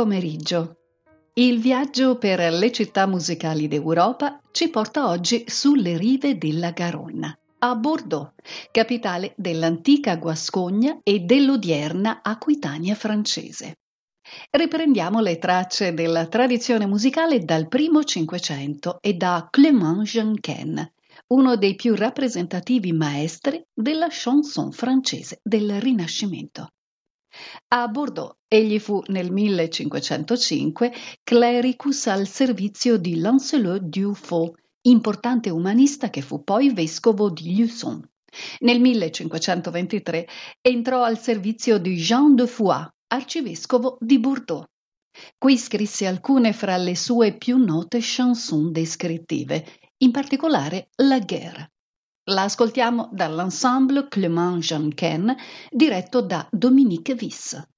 Pomeriggio. Il viaggio per le città musicali d'Europa ci porta oggi sulle rive della Garonna, a Bordeaux, capitale dell'antica Guascogna e dell'odierna Aquitania francese. Riprendiamo le tracce della tradizione musicale dal primo Cinquecento e da Clément Jonquen, uno dei più rappresentativi maestri della chanson francese del Rinascimento. A Bordeaux egli fu nel 1505 clericus al servizio di Lancelot du Faux, importante umanista che fu poi vescovo di Luçon. Nel 1523 entrò al servizio di Jean de Foix, arcivescovo di Bordeaux. Qui scrisse alcune fra le sue più note chanson descrittive, in particolare La guerre. La ascoltiamo dall'ensemble Clément Jonquen diretto da Dominique Vis.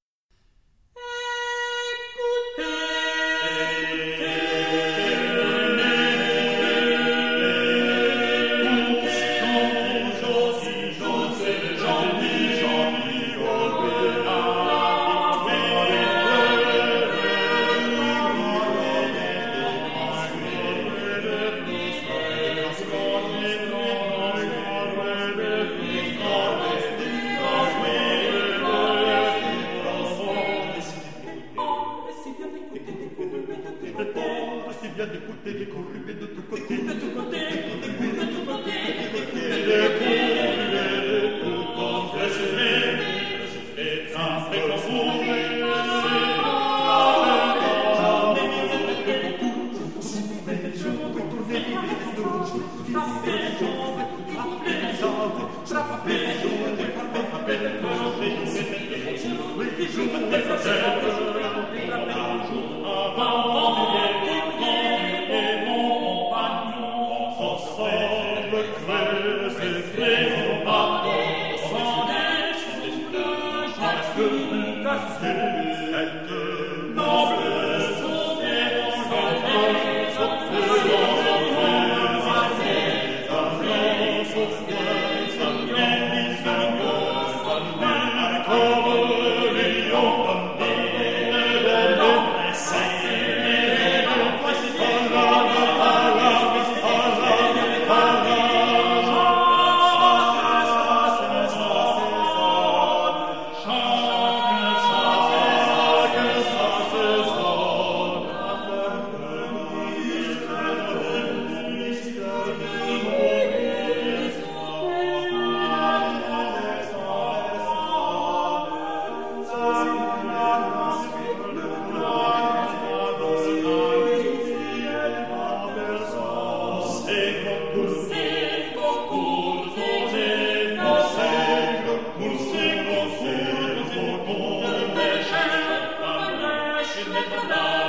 Shalom.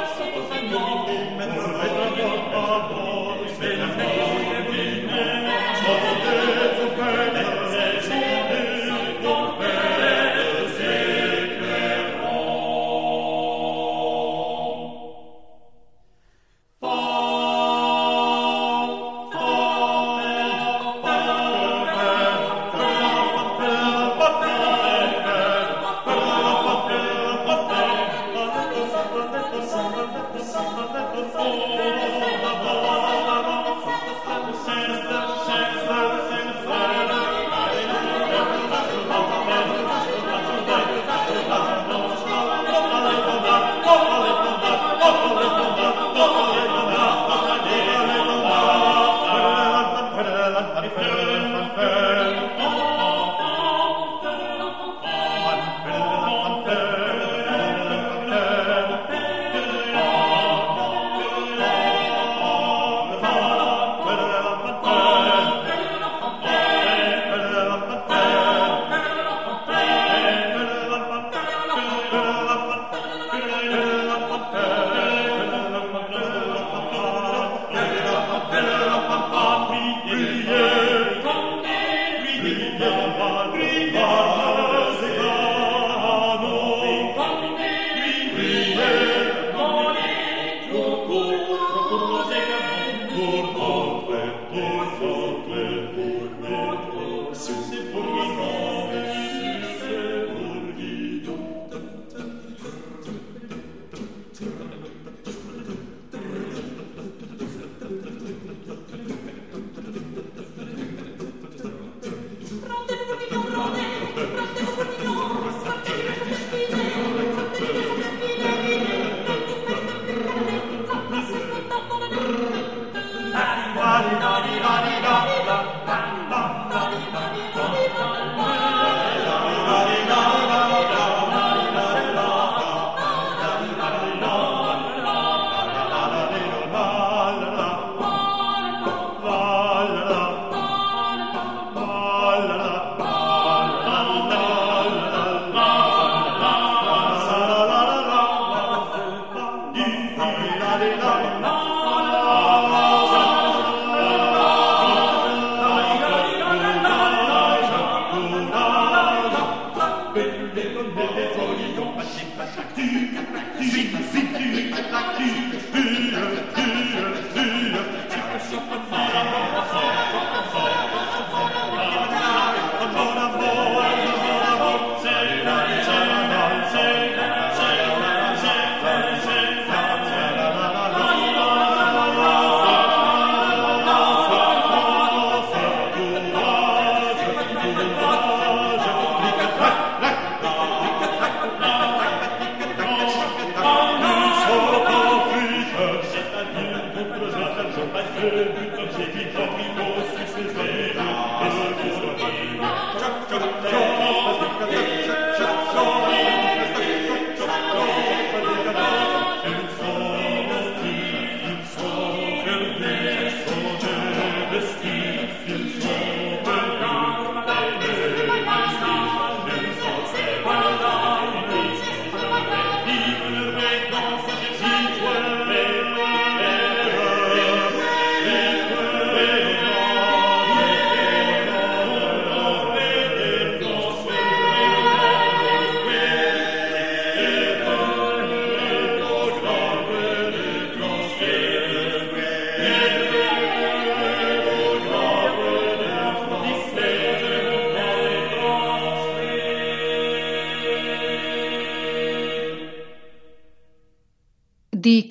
pronto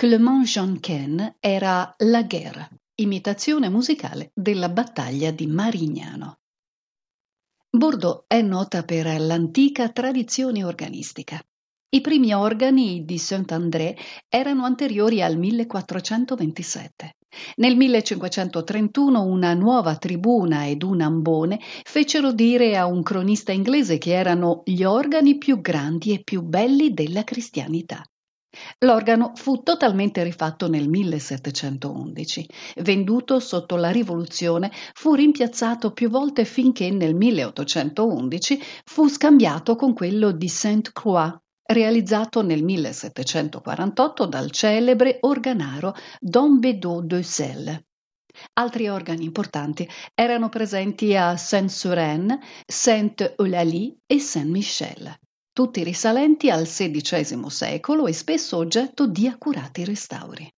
di Clément Jonquin era La Guerre, imitazione musicale della battaglia di Marignano. Bordeaux è nota per l'antica tradizione organistica. I primi organi di Saint-André erano anteriori al 1427. Nel 1531 una nuova tribuna ed un ambone fecero dire a un cronista inglese che erano gli organi più grandi e più belli della cristianità. L'organo fu totalmente rifatto nel 1711. Venduto sotto la Rivoluzione, fu rimpiazzato più volte finché nel 1811 fu scambiato con quello di Sainte-Croix, realizzato nel 1748 dal celebre organaro Don Bédot de Selle. Altri organi importanti erano presenti a Saint-Suren, Saint-Eulalie e Saint-Michel tutti risalenti al XVI secolo e spesso oggetto di accurati restauri.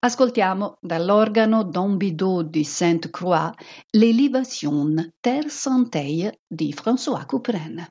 Ascoltiamo dall'organo Don Bidot di Sainte-Croix l'Elevation Terre Santeille di François Couperin.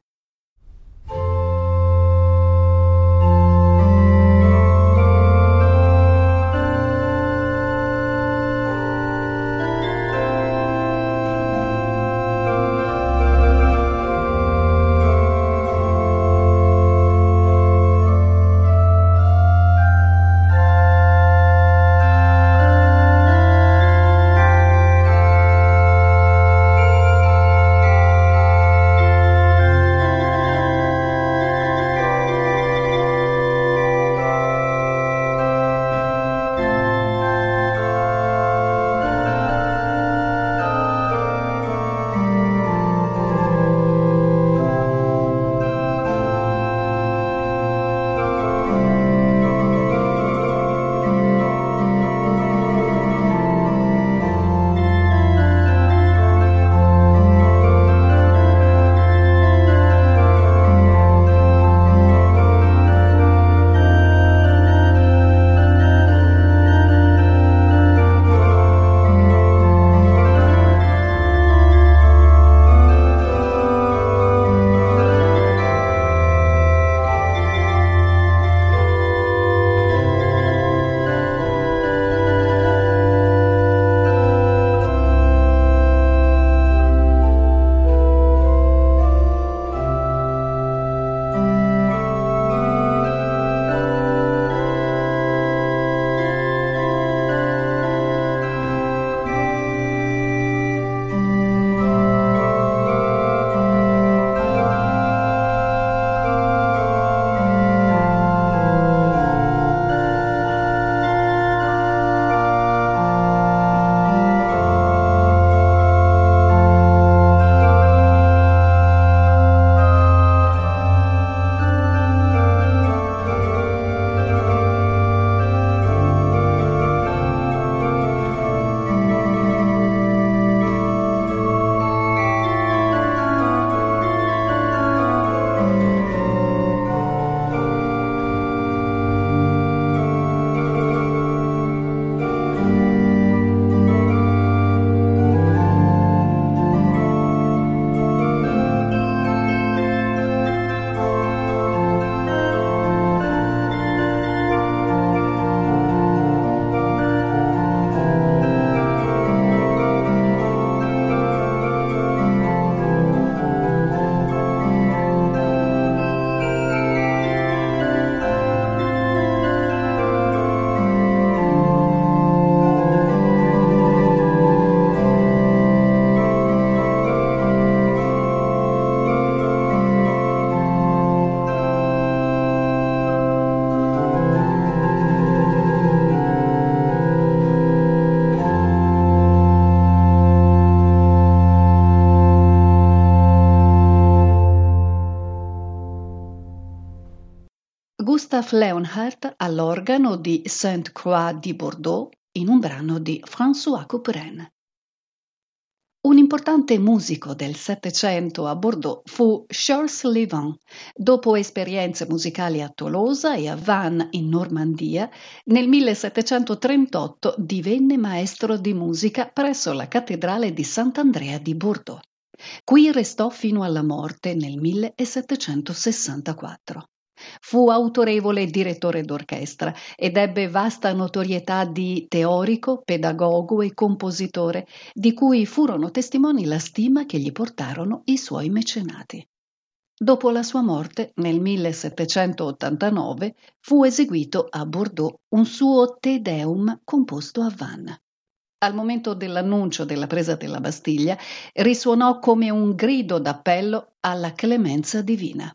Leonhardt all'organo di Sainte-Croix di Bordeaux in un brano di François Couperin. Un importante musico del Settecento a Bordeaux fu Charles Levin. Dopo esperienze musicali a Tolosa e a Vannes in Normandia, nel 1738 divenne maestro di musica presso la cattedrale di Sant'Andrea di Bordeaux. Qui restò fino alla morte nel 1764. Fu autorevole direttore d'orchestra ed ebbe vasta notorietà di teorico, pedagogo e compositore, di cui furono testimoni la stima che gli portarono i suoi mecenati. Dopo la sua morte, nel 1789, fu eseguito a Bordeaux un suo Te Deum composto a Vannes. Al momento dell'annuncio della presa della Bastiglia, risuonò come un grido d'appello alla clemenza divina.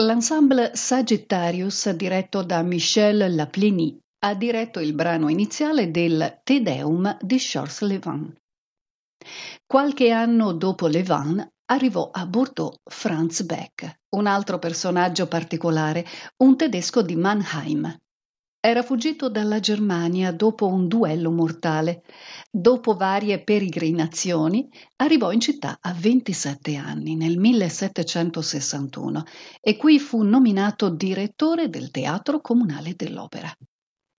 L'ensemble Sagittarius, diretto da Michel Laplény, ha diretto il brano iniziale del Te Deum di Charles Levin. Qualche anno dopo Levin arrivò a Bordeaux Franz Beck, un altro personaggio particolare, un tedesco di Mannheim. Era fuggito dalla Germania dopo un duello mortale. Dopo varie peregrinazioni, arrivò in città a 27 anni, nel 1761, e qui fu nominato direttore del Teatro Comunale dell'Opera.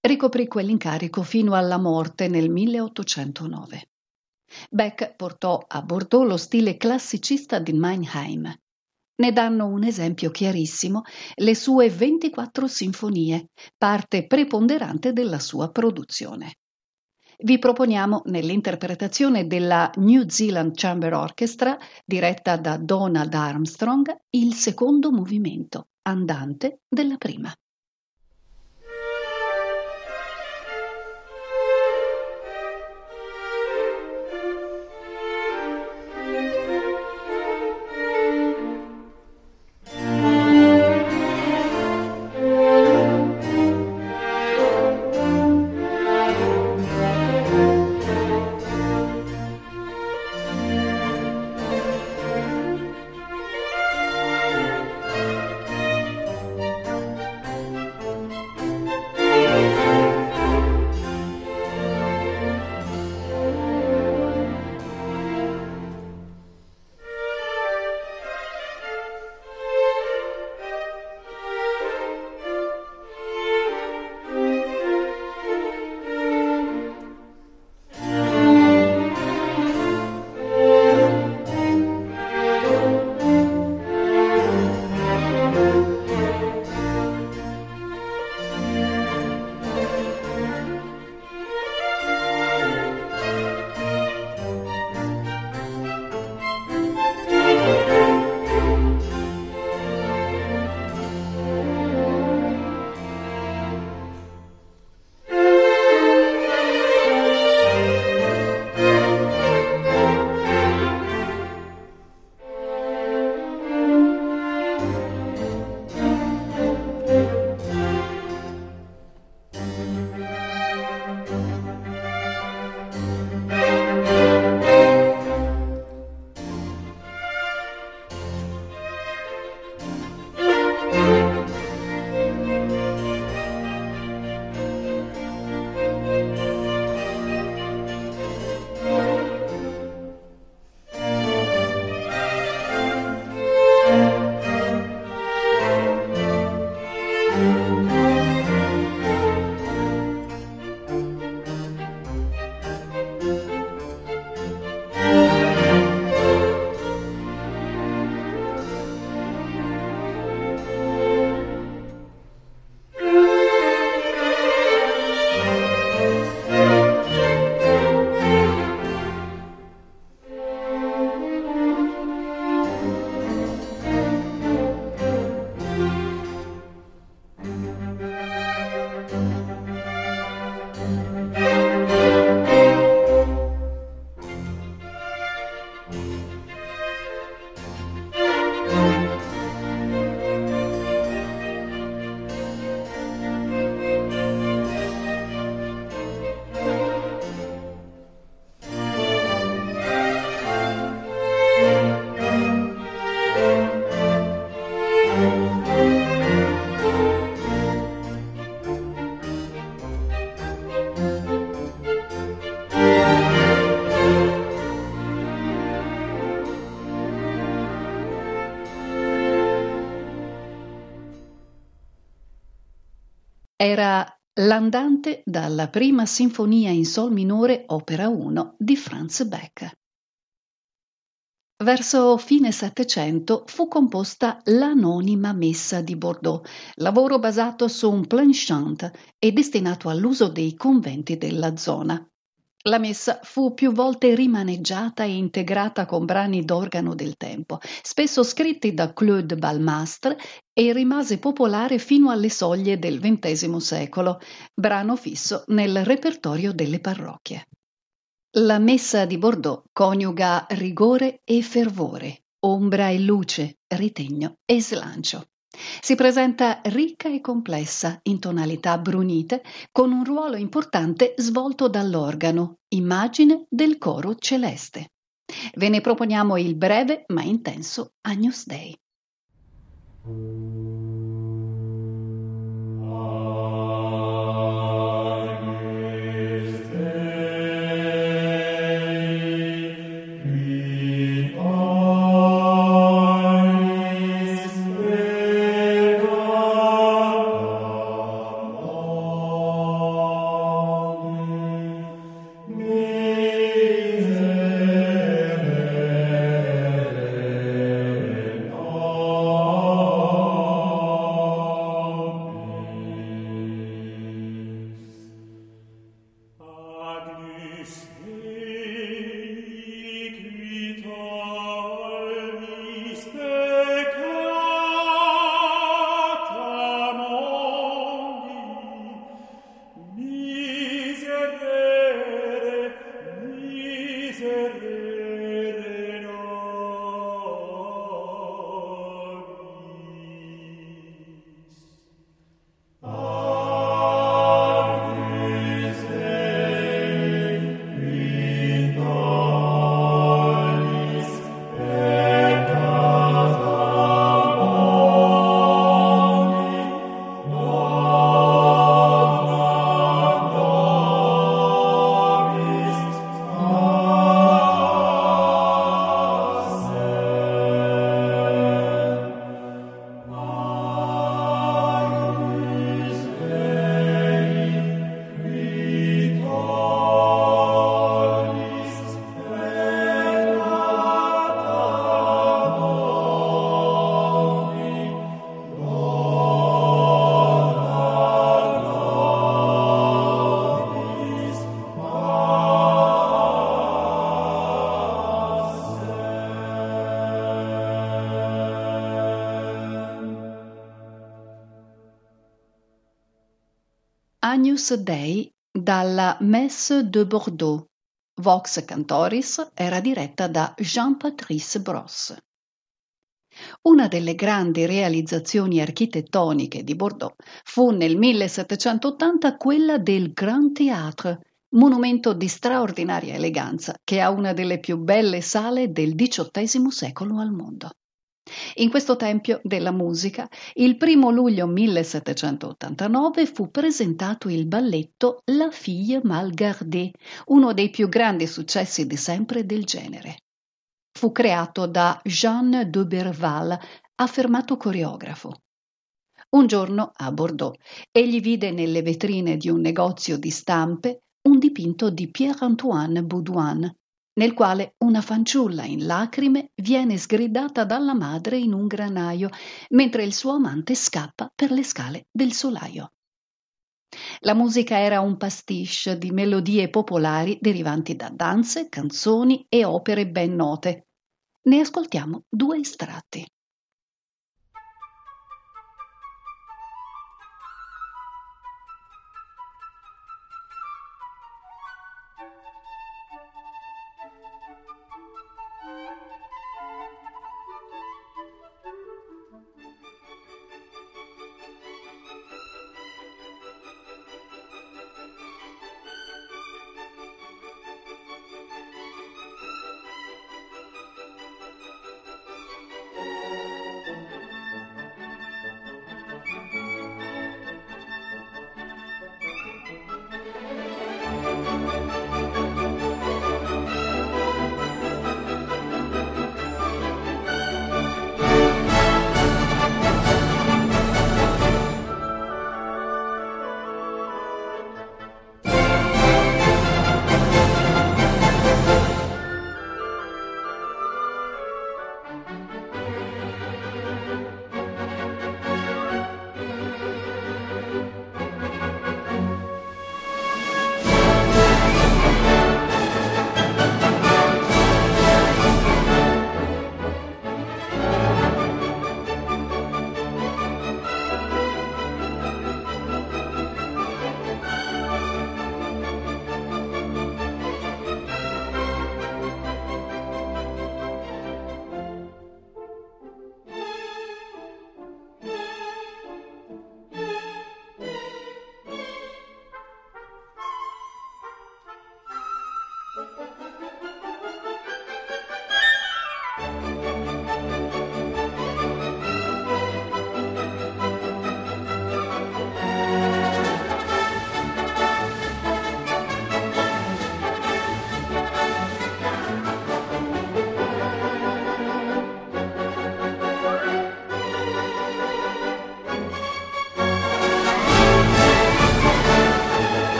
Ricoprì quell'incarico fino alla morte nel 1809. Beck portò a Bordeaux lo stile classicista di Mannheim. Ne danno un esempio chiarissimo le sue 24 sinfonie, parte preponderante della sua produzione. Vi proponiamo nell'interpretazione della New Zealand Chamber Orchestra, diretta da Donald Armstrong, il secondo movimento, andante della prima. Era l'andante dalla prima sinfonia in sol minore opera 1 di Franz Beck. Verso fine Settecento fu composta l'Anonima Messa di Bordeaux, lavoro basato su un plain-chant e destinato all'uso dei conventi della zona. La messa fu più volte rimaneggiata e integrata con brani d'organo del tempo, spesso scritti da Claude Balmastre e rimase popolare fino alle soglie del XX secolo, brano fisso nel repertorio delle parrocchie. La messa di Bordeaux coniuga rigore e fervore, ombra e luce, ritegno e slancio. Si presenta ricca e complessa, in tonalità brunite, con un ruolo importante svolto dall'organo, immagine del coro celeste. Ve ne proponiamo il breve ma intenso Agnus Dei. Agnus Dei dalla Messe de Bordeaux. Vox Cantoris era diretta da Jean-Patrice Brosse. Una delle grandi realizzazioni architettoniche di Bordeaux fu nel 1780 quella del Grand Théâtre, monumento di straordinaria eleganza che ha una delle più belle sale del XVIII secolo al mondo. In questo tempio della musica, il primo luglio 1789 fu presentato il balletto La fille mal gardée, uno dei più grandi successi di sempre del genere. Fu creato da Jean de affermato coreografo. Un giorno, a Bordeaux, egli vide nelle vetrine di un negozio di stampe un dipinto di Pierre-Antoine Baudouin, nel quale una fanciulla in lacrime viene sgridata dalla madre in un granaio, mentre il suo amante scappa per le scale del solaio. La musica era un pastiche di melodie popolari derivanti da danze, canzoni e opere ben note. Ne ascoltiamo due estratti.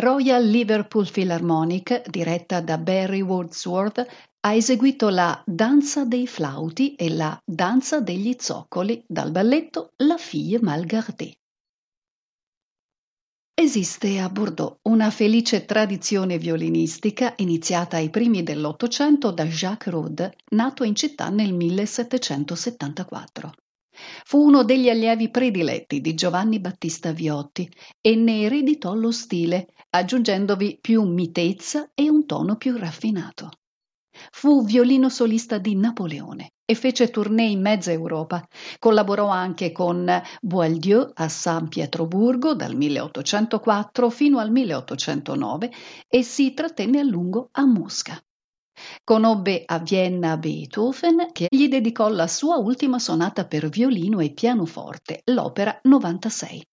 Royal Liverpool Philharmonic, diretta da Barry Wordsworth, ha eseguito la Danza dei flauti e la Danza degli zoccoli dal balletto La Fille Malgardée. Esiste a Bordeaux una felice tradizione violinistica iniziata ai primi dell'Ottocento da Jacques Rode, nato in città nel 1774. Fu uno degli allievi prediletti di Giovanni Battista Viotti e ne ereditò lo stile, aggiungendovi più mitezza e un tono più raffinato. Fu violino solista di Napoleone e fece tournée in mezza Europa. Collaborò anche con Boieldieu a San Pietroburgo dal 1804 fino al 1809 e si trattenne a lungo a Mosca. Conobbe a Vienna Beethoven che gli dedicò la sua ultima sonata per violino e pianoforte, l'opera 96.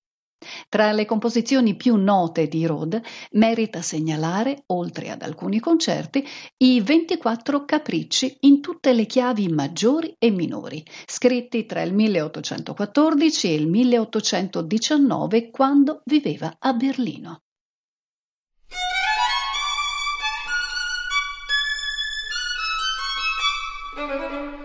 Tra le composizioni più note di Rode merita segnalare, oltre ad alcuni concerti, i 24 capricci in tutte le chiavi maggiori e minori, scritti tra il 1814 e il 1819 quando viveva a Berlino. Thank you.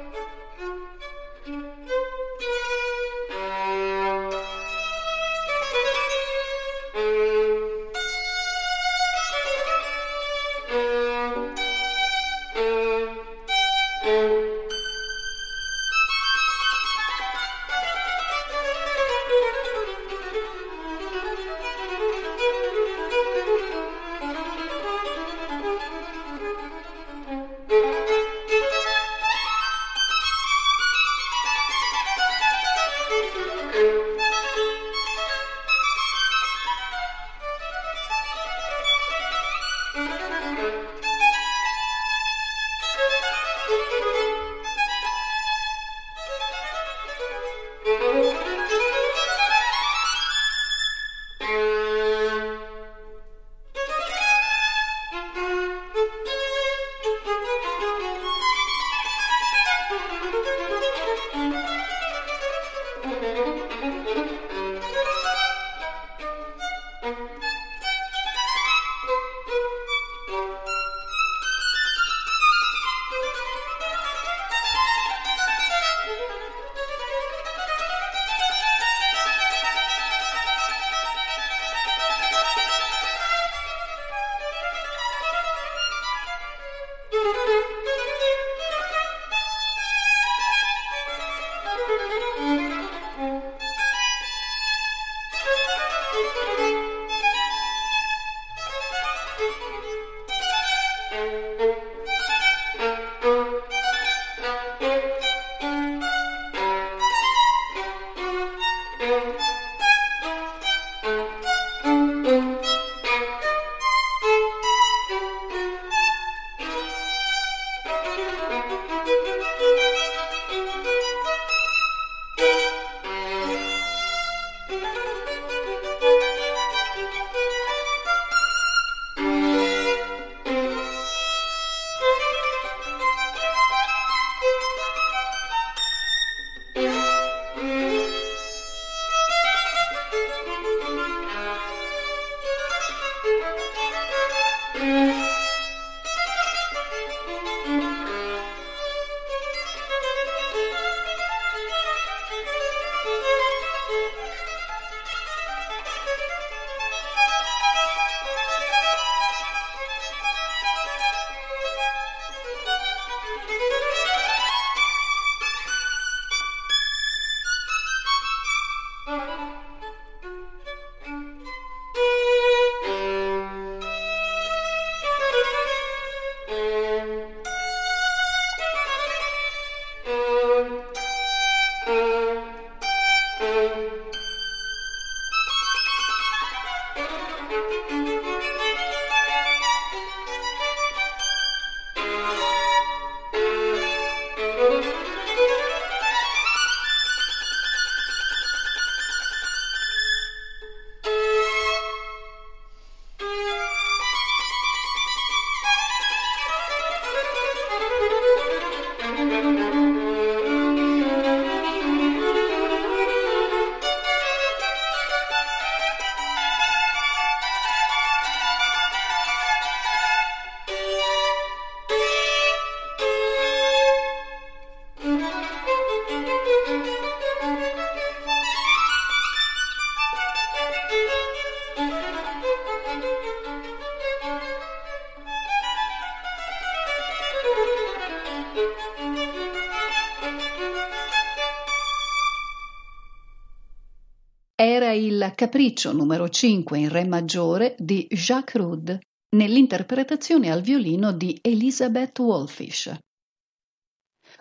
Capriccio numero 5 in Re maggiore di Jacques Rude, nell'interpretazione al violino di Elizabeth Wolfish.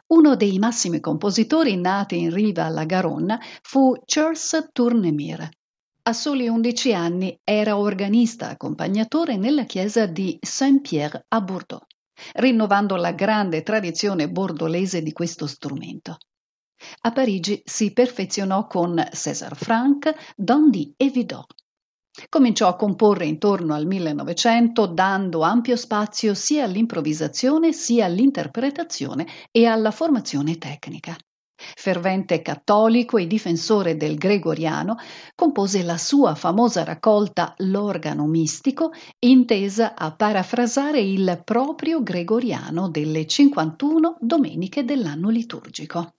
Uno dei massimi compositori nati in riva alla Garonna fu Charles Tournemire. A soli 11 anni era organista accompagnatore nella chiesa di Saint-Pierre a Bordeaux, rinnovando la grande tradizione bordolese di questo strumento. A Parigi si perfezionò con César Franck, Dandy e Vidot. Cominciò a comporre intorno al 1900 dando ampio spazio sia all'improvvisazione sia all'interpretazione e alla formazione tecnica. Fervente cattolico e difensore del gregoriano, compose la sua famosa raccolta L'organo mistico, intesa a parafrasare il proprio gregoriano delle 51 domeniche dell'anno liturgico.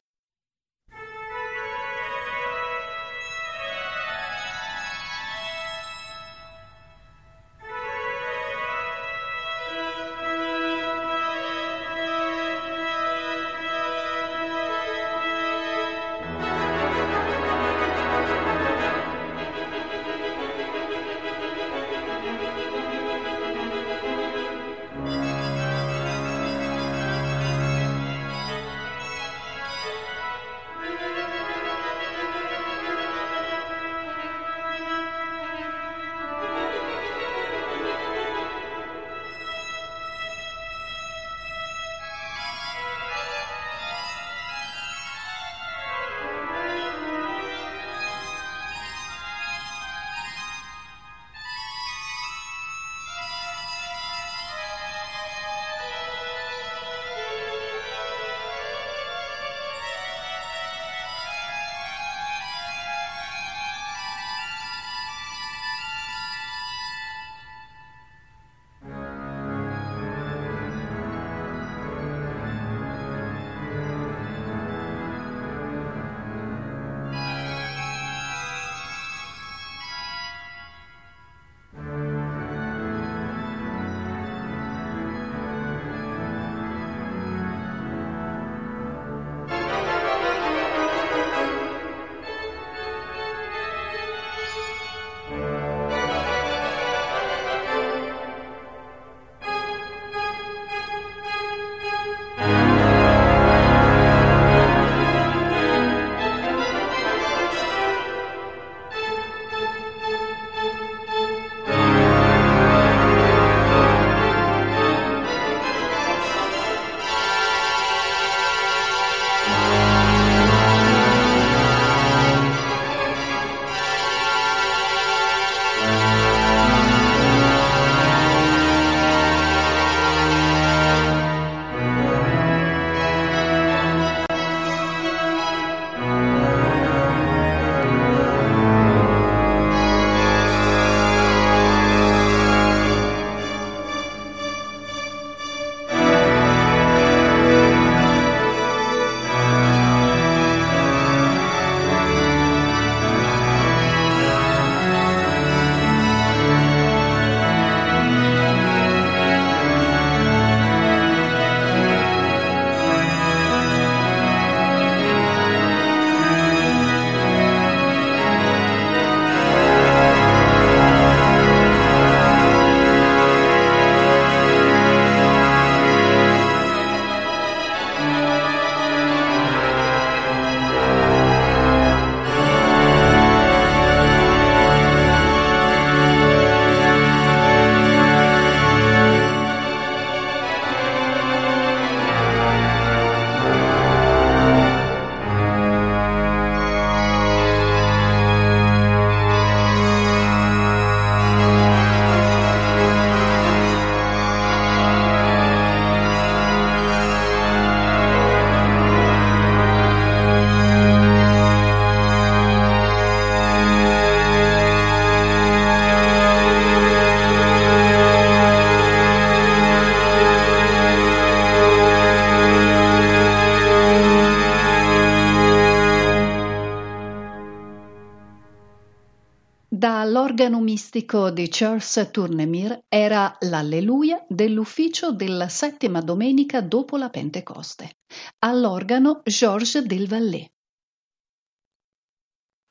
Mistico di Charles Tournemire era l'Alleluia dell'ufficio della settima domenica dopo la Pentecoste. All'organo Georges Del Vallée.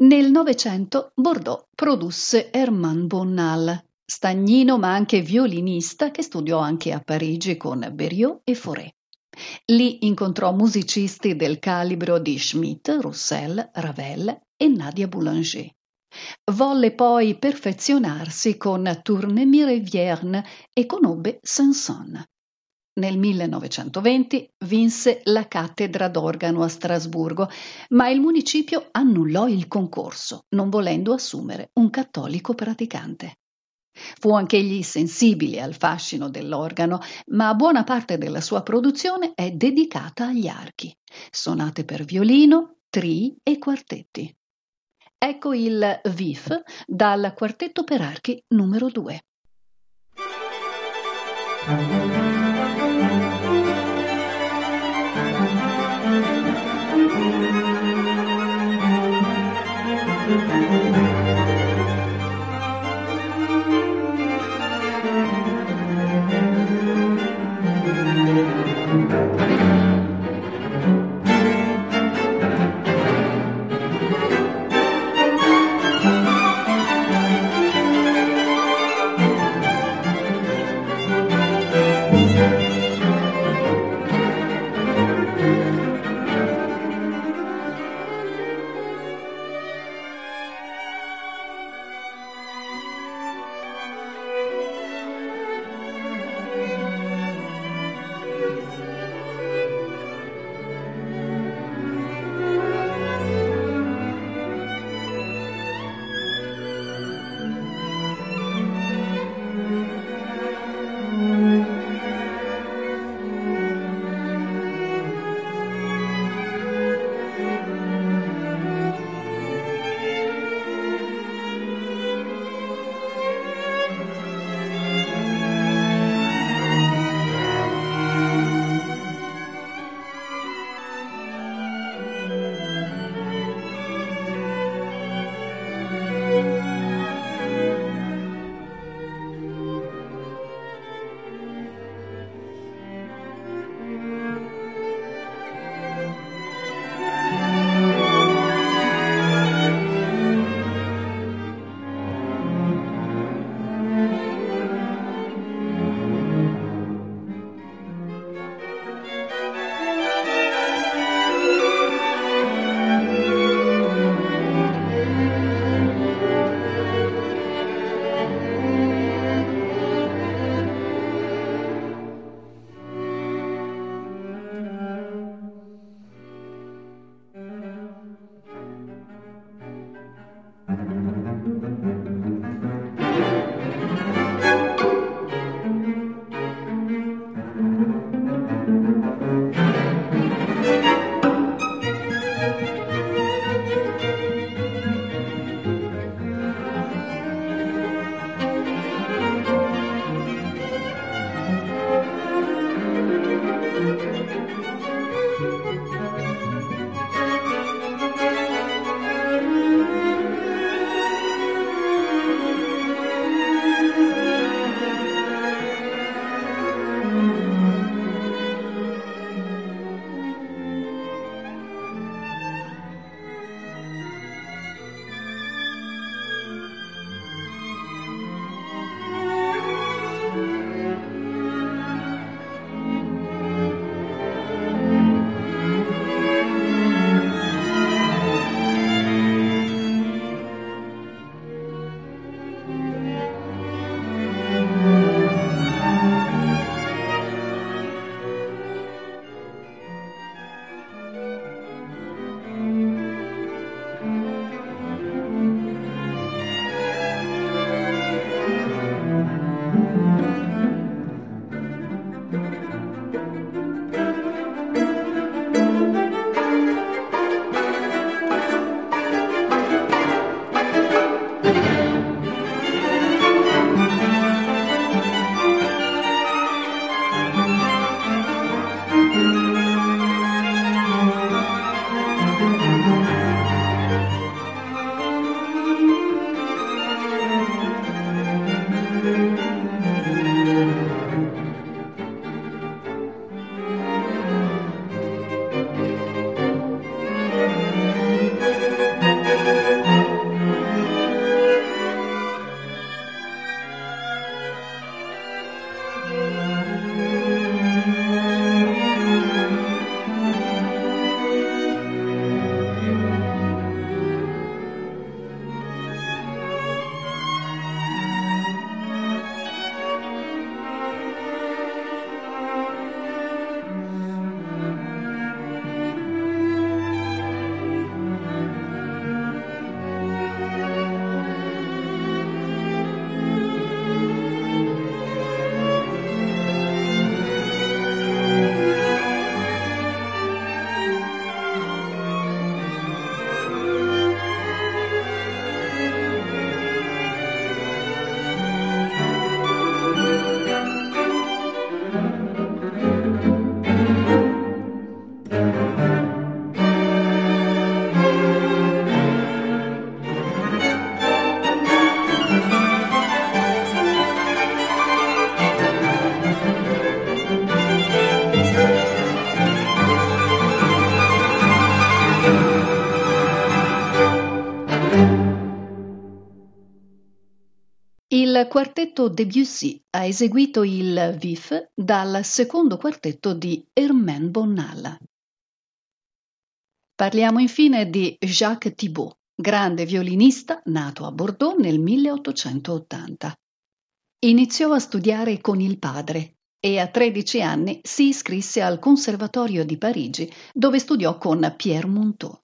Nel Novecento Bordeaux produsse Herman Bonnal, stagnino ma anche violinista che studiò anche a Parigi con Berriot e Fauré. Lì incontrò musicisti del calibro di Schmidt, Roussel, Ravel e Nadia Boulanger. Volle poi perfezionarsi con Tournemire-Vierne e conobbe Sanson. Nel 1920 vinse la cattedra d'organo a Strasburgo, ma il municipio annullò il concorso, non volendo assumere un cattolico praticante. Fu anch'egli sensibile al fascino dell'organo, ma buona parte della sua produzione è dedicata agli archi, sonate per violino, trii e quartetti. Ecco il VIF dal quartetto per archi numero 2. Il quartetto Debussy ha eseguito il Vif dal secondo quartetto di Herman Bonnal. Parliamo infine di Jacques Thibault, grande violinista nato a Bordeaux nel 1880. Iniziò a studiare con il padre e a 13 anni si iscrisse al Conservatorio di Parigi dove studiò con Pierre Monteau.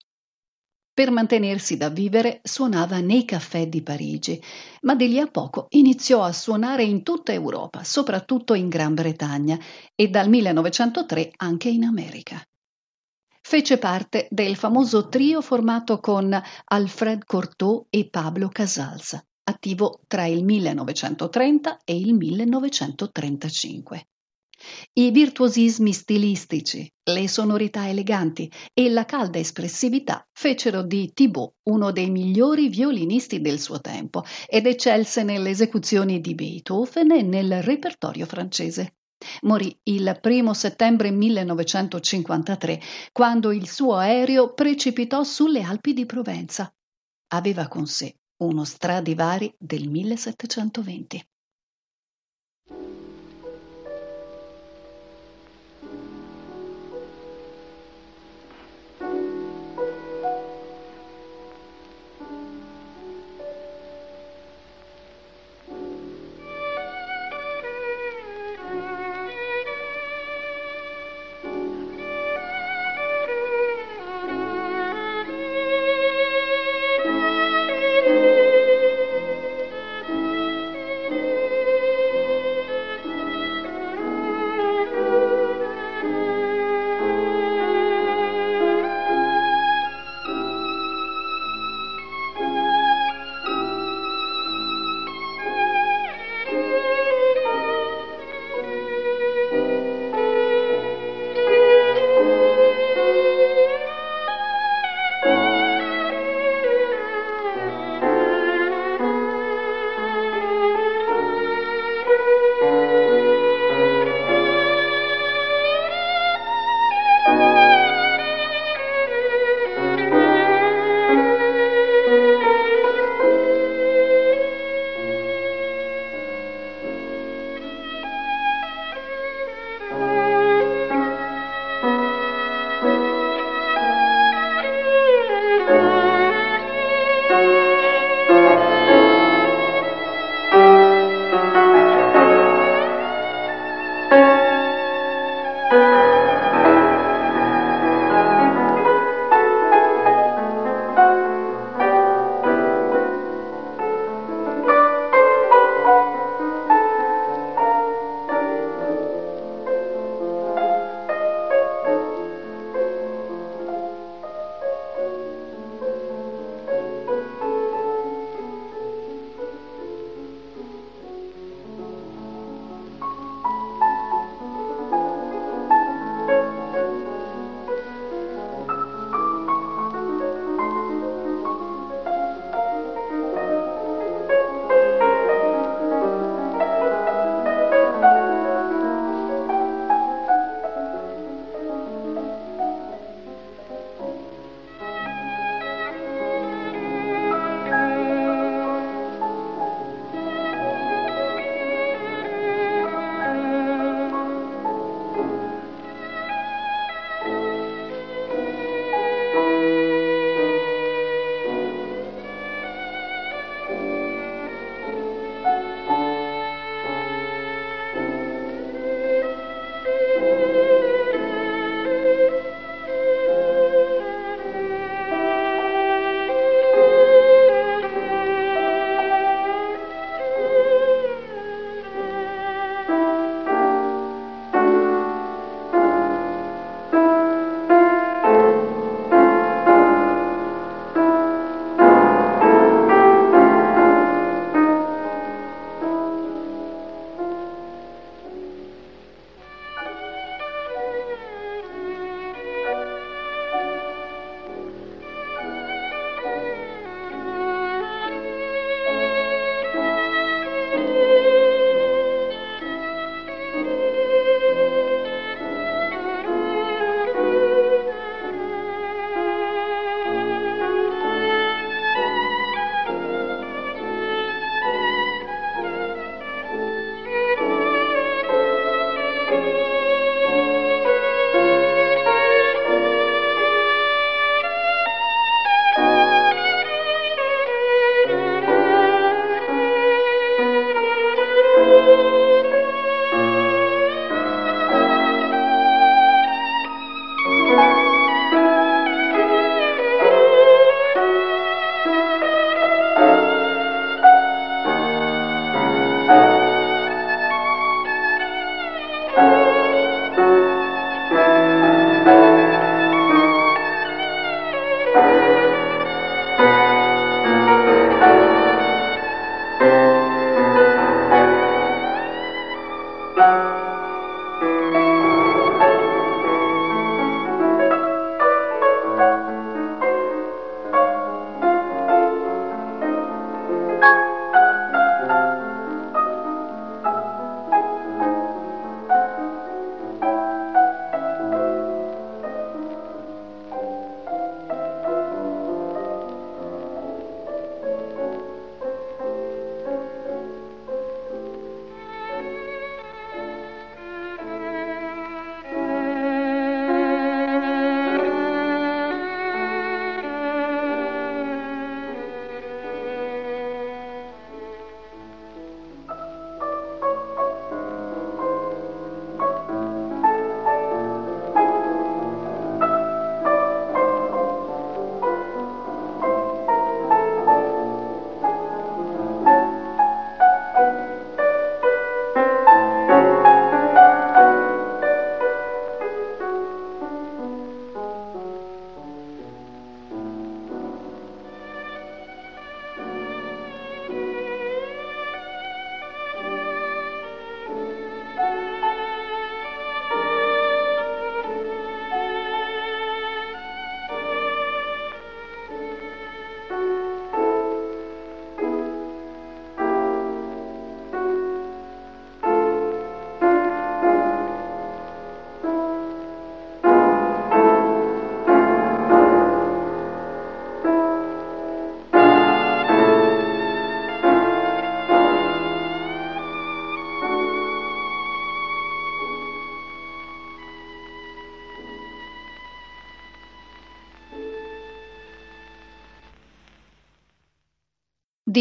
Per mantenersi da vivere suonava nei caffè di Parigi, ma di lì a poco iniziò a suonare in tutta Europa, soprattutto in Gran Bretagna e dal 1903 anche in America. Fece parte del famoso trio formato con Alfred Cortot e Pablo Casals, attivo tra il 1930 e il 1935. I virtuosismi stilistici, le sonorità eleganti e la calda espressività fecero di Thibaut uno dei migliori violinisti del suo tempo ed eccelse nelle esecuzioni di Beethoven e nel repertorio francese. Morì il primo settembre 1953, quando il suo aereo precipitò sulle Alpi di Provenza. Aveva con sé uno Stradivari del 1720.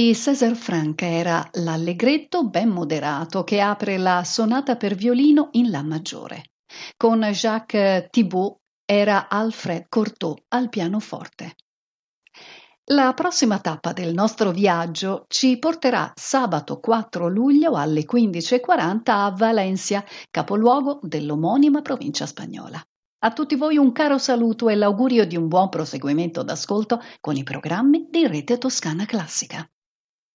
Di César Franck era l'allegretto ben moderato che apre la sonata per violino in La maggiore. Con Jacques Thibault era Alfred Cortot al pianoforte. La prossima tappa del nostro viaggio ci porterà sabato 4 luglio alle 15.40 a Valencia, capoluogo dell'omonima provincia spagnola. A tutti voi un caro saluto e l'augurio di un buon proseguimento d'ascolto con i programmi di Rete Toscana Classica.